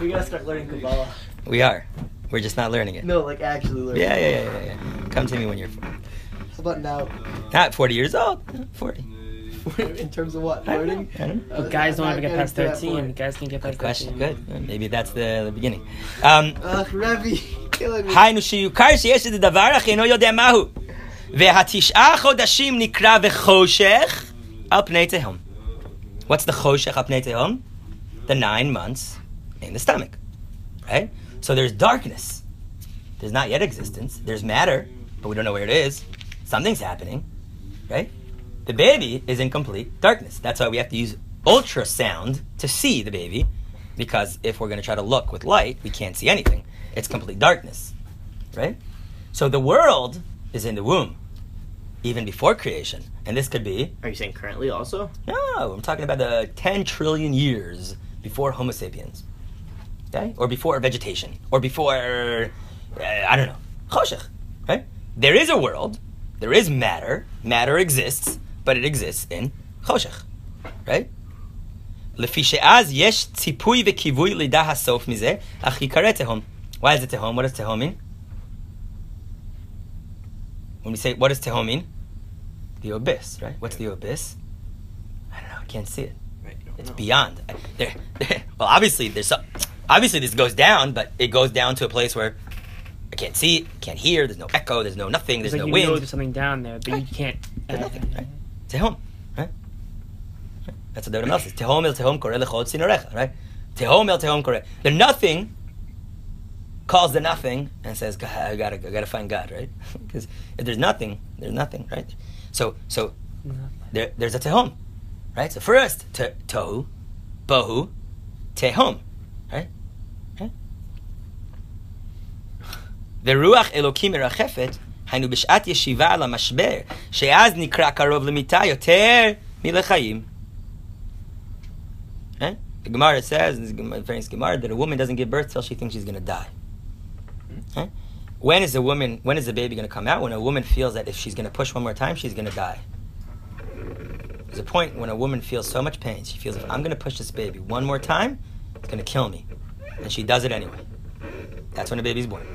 S3: we gotta start learning Kabbalah.
S1: We are. We're just not learning it.
S3: No, like actually learning.
S1: Yeah, yeah, yeah, yeah, yeah. Come to me when you're 40.
S3: How about now?
S1: Not 40 years old. 40.
S3: in terms of what
S1: I don't know.
S3: learning?
S1: I don't know.
S3: Uh,
S4: But guys don't
S3: not
S4: ever get
S3: getting
S4: past
S3: to that
S4: 13.
S3: point.
S4: Guys can get past
S1: Good question.
S4: 13.
S1: Good. Maybe that's the, the beginning. Um,
S3: Ugh, Rebbe, killing me.
S1: היינו שיוכר שיש איזה דבר אך אינו יודע מהו. והתשעה חודשים נקרא וחושך על פני תהום. What's the חושך על פני תהום? The nine months in the stomach. Right? So there's darkness. There's not yet existence. There's matter, but we don't know where it is. Something's happening. Right? The baby is in complete darkness. That's why we have to use ultrasound to see the baby. Because if we're going to try to look with light, we can't see anything. It's complete darkness right? So the world is in the womb, even before creation. And this could be,
S5: Are you saying currently also?
S1: no, I'm talking about the 10 trillion years before Homo sapiens. Okay? Or before vegetation. Or before uh, I don't know, choshech, right? There is a world, there is matter, matter exists, but it exists in choshech, right? לפי שאז יש ציפוי וקיווי לידה הסוף מזה, אך ייקרא תהום. Why is it tehom? What does tehom mean? When we say, what does tehom mean? The abyss, right? What's the abyss? I don't know, I can't see it.
S5: Right.
S1: It's
S5: know.
S1: beyond. There, there, well, obviously, there's some, obviously this goes down, but it goes down to a place where I can't see it, can't hear. There's no echo. There's no nothing. There's
S4: like
S1: no
S4: you know
S1: wind.
S4: there's something down there, but you can't.
S1: There's
S4: uh,
S1: nothing, right? Tehom, right? That's what David Melech says. Tehom el tehom kore lechod sinorecha, right? Tehom el tehom kore. The nothing calls the nothing and says, God, I gotta, I gotta find God, right? Because if there's nothing, there's nothing, right? So, so there, there's a tehom, right? So first, te, tohu, bohu, tehom, right? right? ורוח אלוקים מרחפת, היינו בשעת ישיבה על המשבר, שאז נקרא קרוב למיתה יותר מלחיים. Right? The Gemara says, in the famous Gemara, that a woman doesn't give birth till she thinks she's going to die. Right? When is the woman? When is the baby going to come out? When a woman feels that if she's going to push one more time, she's going to die. There's a point when a woman feels so much pain, she feels if I'm going to push this baby one more time, it's going to kill me, and she does it anyway. That's when the baby's born.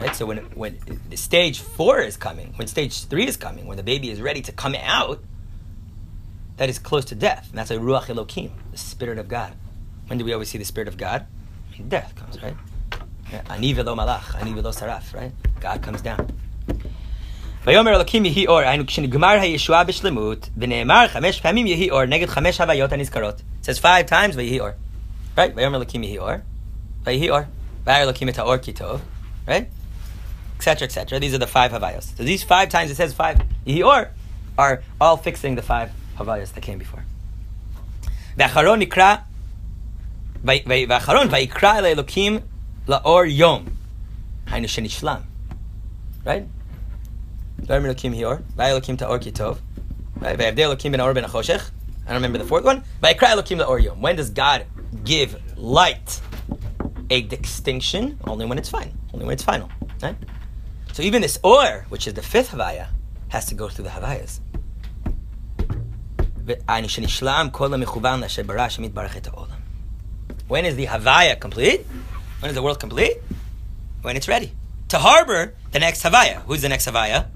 S1: Right? So when when the stage four is coming, when stage three is coming, when the baby is ready to come out, that is close to death. And that's a ruach elokim, the spirit of God. When do we always see the spirit of God? Death comes, right? Ani velo malach, ani velo saraf, right? God comes down. ויאמר אלוקים יהי אור, היינו כשנגמר הישועה בשלמות, ונאמר חמש פעמים יהי אור נגד חמש הוויות הנזכרות. It says five times ויהי אור. Right? ויאמר אלוקים יהי אור, ויהי אור. וירא אלוקים את האור כי טוב. Right? Etc. Etc. These are the five havayos. So these five times it says five יהי אור are all fixing the five havayos that came before. ואחרון נקרא, ו- ו- ואחרון ויקרא אל האלוקים לאור יום. היינו שנשלם. Right? Darim Elokim Hior, Lai Elokim Ta'or Kitov, Vayavdei Elokim Ben Aor Ben Achoshech, I don't remember the fourth one, Vayikra Elokim La'or Yom. When does God give light a distinction? Only when it's fine, only when it's final, right? So even this Or, which is the fifth Havaya, has to go through the Havayas. When is the Havaya complete? When is the world complete? When it's ready. To harbor the next Havaya. Who's the next Havaya?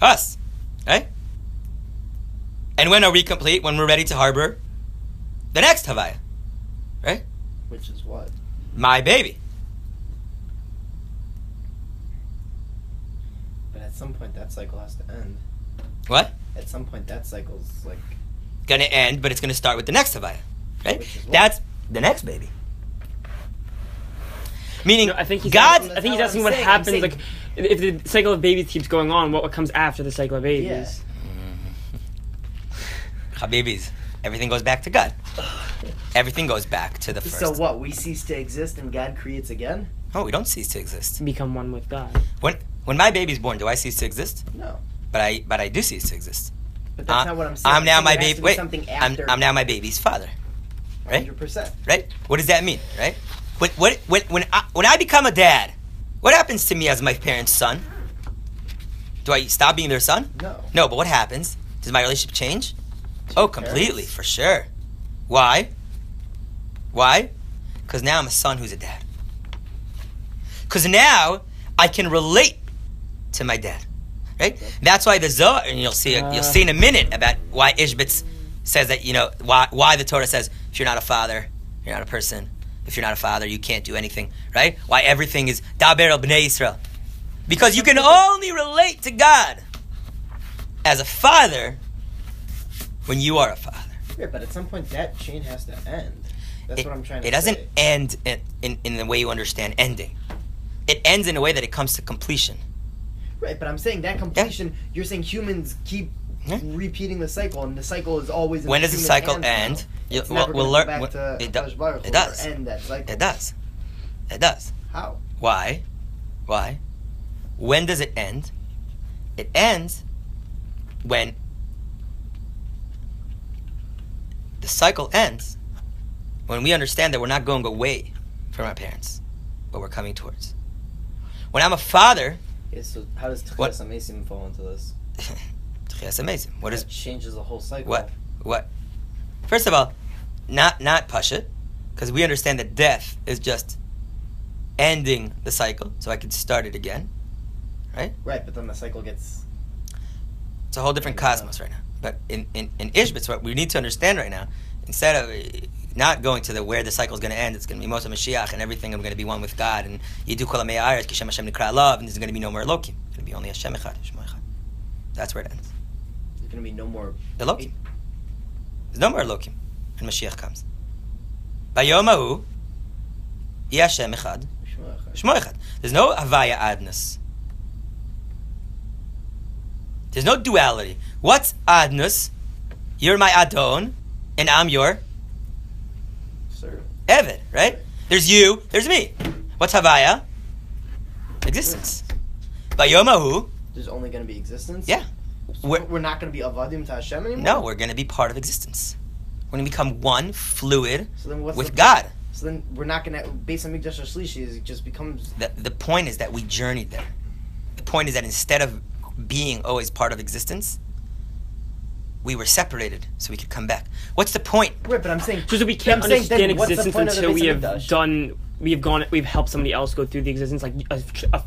S2: Us.
S1: Us. Right? And when are we complete? When we're ready to harbor the next havaya. Right?
S3: Which is what?
S1: My baby.
S3: But at some point, that cycle has to end.
S1: What?
S3: At some point, that cycle's like.
S1: Gonna end, but it's gonna start with the next havaya. Right?
S3: Which is what?
S1: That's the next baby. Meaning,
S4: No, I think he's
S1: God.
S4: asking, I think he's asking
S3: what
S4: what
S3: saying,
S4: happens like if the cycle of babies keeps going on. What comes after the cycle of babies?
S1: Habibis. Everything goes back to God. Everything goes back to the first.
S3: So what? We cease to exist and God creates again?
S1: Oh, we don't cease to exist.
S4: Become one with God.
S1: When when my baby's born, do I cease to exist?
S3: No.
S1: But I but I do cease to exist.
S3: But that's
S1: Uh,
S3: not what I'm saying.
S1: I'm now my
S3: there has
S1: baby. Wait,
S3: Something
S1: I'm. I'm now my baby's father. right?
S3: 100%.
S1: Right? What does that mean? Right? When when when when I, when I become a dad, what happens to me as my parents' son? Do I stop being their son?
S3: No.
S1: No, but what happens? Does my relationship change? Oh, completely,
S3: parents?
S1: for sure. Why? Why? Because now I'm a son who's a dad. Because now I can relate to my dad, right? That's why the Zohar, and you'll see, you'll see in a minute about why Ishbitz says that you know why why the Torah says if you're not a father, you're not a person. If you're not a father, you can't do anything, right? Why everything is daber bnei Israel, because you can only relate to God as a father when you are a father.
S3: Yeah, but at some point that chain has to end. That's
S1: it,
S3: what I'm trying to say.
S1: It doesn't
S3: say.
S1: end in, in, in the way you understand ending. It ends in a way that it comes to completion.
S3: Right, but I'm saying that completion. You're saying humans keep
S1: Yeah.
S3: repeating the cycle, and the cycle is always.
S1: When does the cycle end? You- we'll- we'll learn-
S3: go back
S1: what-
S3: to
S1: it do- it does.
S3: End that cycle.
S1: It does. It does.
S3: How?
S1: Why? Why? When does it end? It ends when the cycle ends when we understand that we're not going away from our parents. but we're coming towards. When I'm a father,
S5: Yeah, so how does
S1: What?
S5: Tchias Hameisim fall into this?
S1: that's amazing. What is
S5: That changes the whole cycle.
S1: what? What? First of all, not not Pasha, because we understand that death is just ending the cycle, so I can start it again.
S5: Right, Right, but then the cycle gets.
S1: It's a whole different cosmos right now. But in, in, in Ishbitz, what we need to understand right now, instead of uh, not going to the where the cycle is going to end, it's going to be Moshe Mashiach and everything. I'm going to be one with God and Yidu Kol Kishem Hashem Nikra Love, and there's going to be no more Elokim. It's going to be only Hashem Echad, Shemo Echad. That's where it ends.
S5: There's gonna be no more.
S1: Elokim. There's no more Elokim when Mashiach comes. Bayom Hahu, Yi Hashem Echad, Shmo Echad. There's no Havaya Adnus. There's no duality. What's Adnus? You're my Adon, and I'm your
S5: Sir.
S1: Evid, right? There's you, there's me. What's Havaya? Existence. Bayom Hahu,
S5: There's only gonna be existence.
S1: Yeah.
S5: So
S1: We're-
S5: we're, not gonna be avadim to Hashem anymore.
S1: no, we're going to be part of existence. We're going to become one, fluid,
S5: So then what's
S1: with
S5: the,
S1: God.
S5: So then we're not gonna based on Mikdash Shlishi. It just becomes
S1: The, the point is that we journeyed there. The point is that instead of being always part of existence, we were separated so we could come back. What's the point?
S5: right. But I'm saying
S4: So that we can't
S5: I'm saying
S4: understand existence
S5: point of the
S4: until we have done, we have gone, we've helped somebody else go through the existence. Like a, a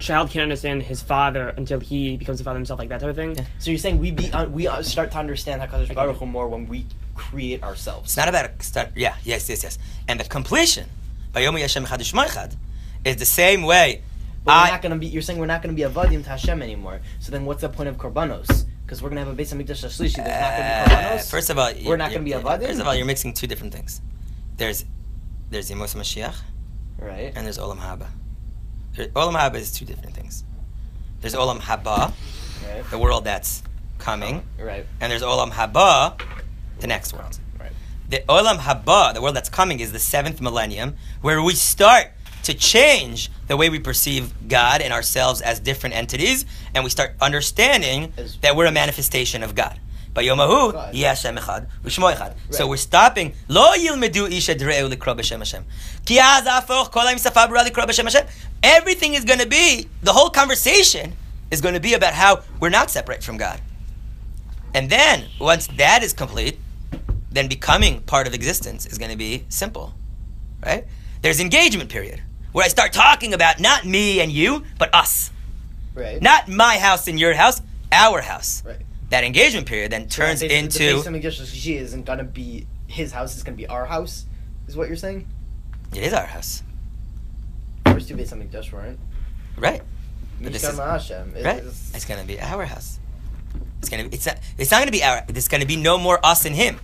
S4: child can't understand his father until he becomes a father himself, like that type of thing.
S1: Yeah.
S5: So you're saying we be uh, we uh, start to understand Hakadosh Baruch Hu more when we create ourselves.
S1: It's not about a start. Yeah, yes, yes, yes. And the completion, Bayomi Hashem Echad U'Shmo Echad, is the same way.
S5: But we're not gonna be. You're saying we're not gonna be avadim to Hashem anymore. So then what's the point of korbanos? Because we're gonna have a base of mikdash shlishi. There's not
S1: Uh,
S5: gonna be korbanos.
S1: first of all,
S5: We're not gonna be avadim?
S1: First of all, you're mixing two different things. There's there's Yemos Mashiach
S5: right.
S1: and there's Olam Haba. Olam Haba is two different things. There's Olam Haba,
S5: Right.
S1: the world that's coming, oh,
S5: Right.
S1: and there's Olam Haba, the next world.
S5: Right.
S1: The Olam Haba, the world that's coming, is the seventh millennium, where we start to change the way we perceive God and ourselves as different entities, and we start understanding that we're a manifestation of God. Bayomahu,
S5: God.
S1: Yeh Hashem Echad, U'Shmo Echad. So we're stopping. Lo yilmedu ish edre'u likro b'shem Hashem. Ki az afoch kol ha'im safa b'ra likro b'shem Hashem. Everything is going to be, the whole conversation is going to be about how we're not separate from God. And then, once that is complete, then becoming part of existence is going to be simple, right? There's engagement period where I start talking about not me and you, but us.
S5: Right.
S1: Not my house and your house, our house.
S5: Right.
S1: That engagement period then turns
S5: So
S1: into
S5: the base of mikdash isn't gonna be his house. It's gonna be our house. Is what you're saying?
S1: it is our house,
S5: Base of mikdash weren't.
S1: right? But this is-.
S5: It
S1: Right? It's going to be our house. It's to be. It's not. It's not to be our. It's to be no more us and him.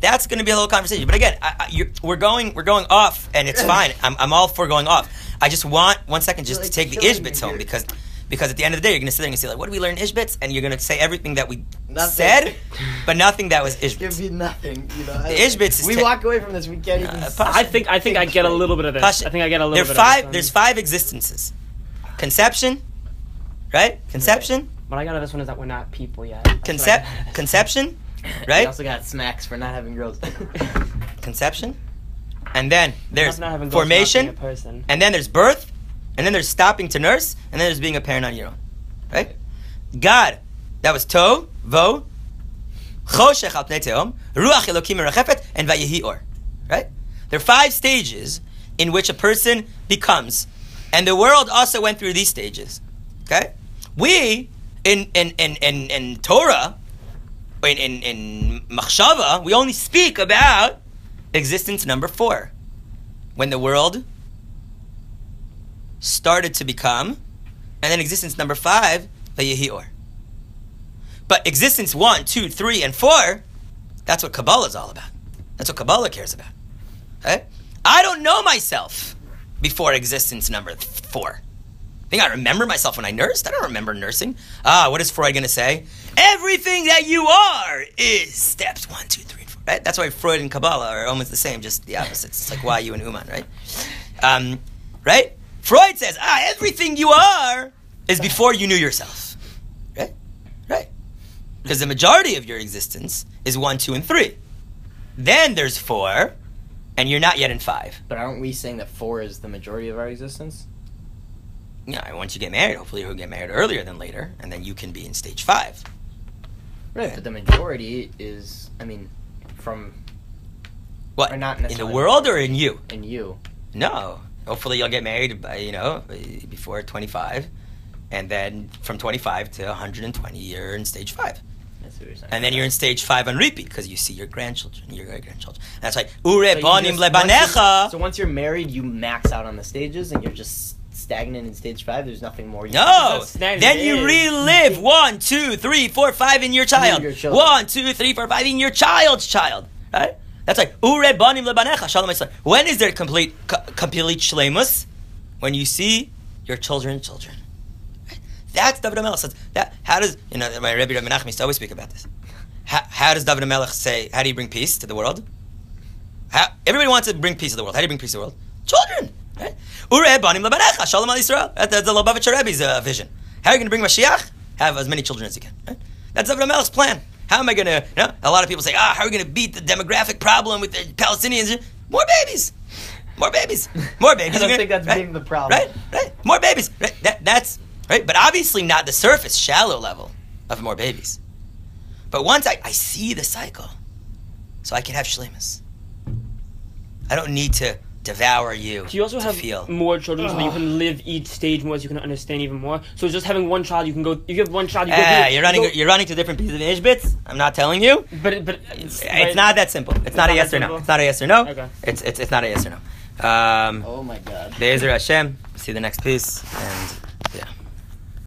S1: That's to be a little conversation. But again, I, I, you're, we're going. We're going off, and it's fine. I'm, I'm all for going off. I just want one second just
S5: Like
S1: to take the Ishbitz home because because at the end of the day, you're going to sit there and say like, what did we learn in Ishbitz? And you're going to say everything that we
S5: Nothing.
S1: said, but nothing that was
S5: Give
S1: Ishbitz.
S5: me nothing. You know.
S1: The Ishbitz is
S5: We
S1: ta-
S5: walk away from this. We can't even.
S1: Uh,
S5: s-
S1: Pasha.
S4: I think I think I get a little bit of this.
S1: Pasha.
S4: I think I get a little
S1: There
S4: bit.
S1: are five.
S4: Of this.
S1: There's five existences. Conception, right? Conception,
S4: What I got out of this one is that we're not people yet. That's what I
S1: concept,
S4: got out of this.
S1: conception,
S5: We
S1: right?
S5: also got smacks for not having girls.
S1: conception, and then there's
S4: Not having goals, not
S1: formation,
S4: a person.
S1: and then there's birth, and then there's stopping to nurse, and then there's being a parent on your own. Right? God, that was to, vo, choshech al tehom, ruach elokim merachefet, and vayehi or. Right? There are five stages in which a person becomes, and the world also went through these stages. Okay? We in in in in, in Torah, in in in machshava, we only speak about existence number four, when the world started to become, and then existence number five. But existence one, two, three, and four, that's what Kabbalah is all about. That's what Kabbalah cares about. Okay? I don't know myself before existence number four. Think I remember myself when I nursed? I don't remember nursing. Ah, what is Freud going to say? Everything that you are is steps one, two, three, four. Right? That's why Freud and Kabbalah are almost the same, just the opposites. It's like why you and Uman, right? Um, right? Freud says, ah, everything you are is before you knew yourself. Right? Right. Because the majority of your existence is one, two, and three. Then there's four, and you're not yet in five.
S5: But aren't we saying that four is the majority of our existence?
S1: Yeah, once you get married, hopefully you'll get married earlier than later, and then you can be in stage five.
S5: Right. But the majority is, I mean, from
S1: What
S5: Or not
S1: in the world or in you?
S5: in you.
S1: No. Hopefully you'll get married by you know before 25, and then from 25 to 120 you're in stage five.
S5: That's what you're saying.
S1: And then you're in stage five on repeat because you see your grandchildren, your great grandchildren. That's like ure
S5: So
S1: bonim lebanecha.
S5: So once you're married, you max out on the stages, and you're just stagnant in stage five. There's nothing more. You
S1: No, then you relive one, two, three, four, five in your child.
S5: your.
S1: One, two, three, four, five in your child's child. Right? That's like ure bonim lebanecha. Shalom. When is there complete co- complete shlemus? When you see your children, children. That's David Melech says. That how does you know my Rebbe Rabbi Menachem used to always speak about this. How, how does David Melech say? How do you bring peace to the world? How, everybody wants to bring peace to the world. How do you bring peace to the world? Children. Right? Ure banim lebanecha, shalom al Yisrael. That- That's the Lubavitcher Rebbe's uh, vision. How are you going to bring Mashiach? Have as many children as you can. Right? That's David Melech's plan. How am I going to? You know, a lot of people say, ah, how are we going to beat the demographic problem with the Palestinians? More babies. More babies. More babies.
S5: I don't
S1: You're
S5: think that's
S1: right?
S5: being the problem.
S1: Right? Right? More babies. Right? That, that's right. But obviously not the surface, shallow level of more babies. But once I, I see the cycle, so I can have shlemus. I don't need to devour you.
S4: Do you also
S1: to
S4: have
S1: feel.
S4: more children so that you can live each stage more so you can understand even more? So just having one child, you can go. If you have one child, you go.
S1: Ah, you're running.
S4: you
S1: You're running to different pieces of Ishbitz. I'm not telling you.
S4: but but it's,
S1: It's not that simple. It's, not, a yes or no. It's not a yes or no.
S4: Okay.
S1: It's it's it's not a yes or no. Um,
S3: Oh my god.
S1: Be'ezer Hashem. See the next piece and